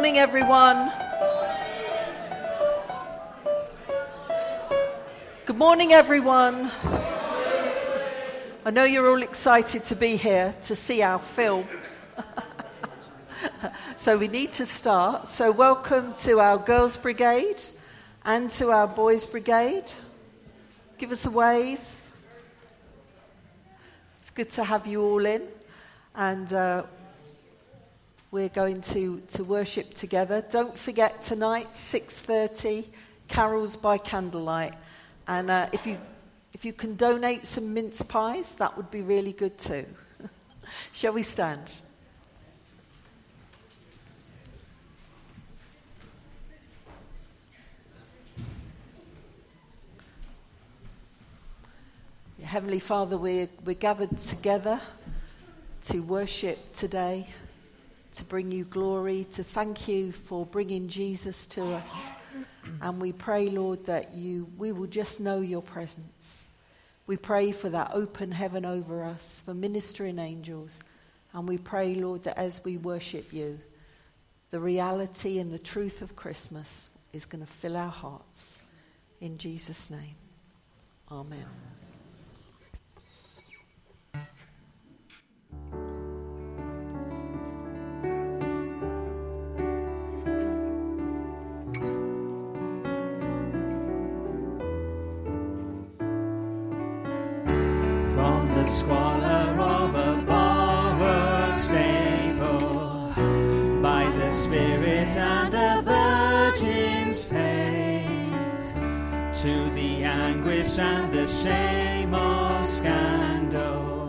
morning, everyone. Good morning, everyone. I know you're all excited to be here to see our film. so we need to start. So, welcome to our Girls' Brigade and to our Boys' Brigade. Give us a wave. It's good to have you all in. And uh, we're going to, to worship together. Don't forget tonight, 6.30, carols by candlelight. And uh, if, you, if you can donate some mince pies, that would be really good too. Shall we stand? Heavenly Father, we're, we're gathered together to worship today to bring you glory, to thank you for bringing Jesus to us. And we pray, Lord, that you, we will just know your presence. We pray for that open heaven over us, for ministering angels. And we pray, Lord, that as we worship you, the reality and the truth of Christmas is going to fill our hearts. In Jesus' name, amen. Squalor of a borrowed stable by the Spirit and a virgin's faith to the anguish and the shame of scandal.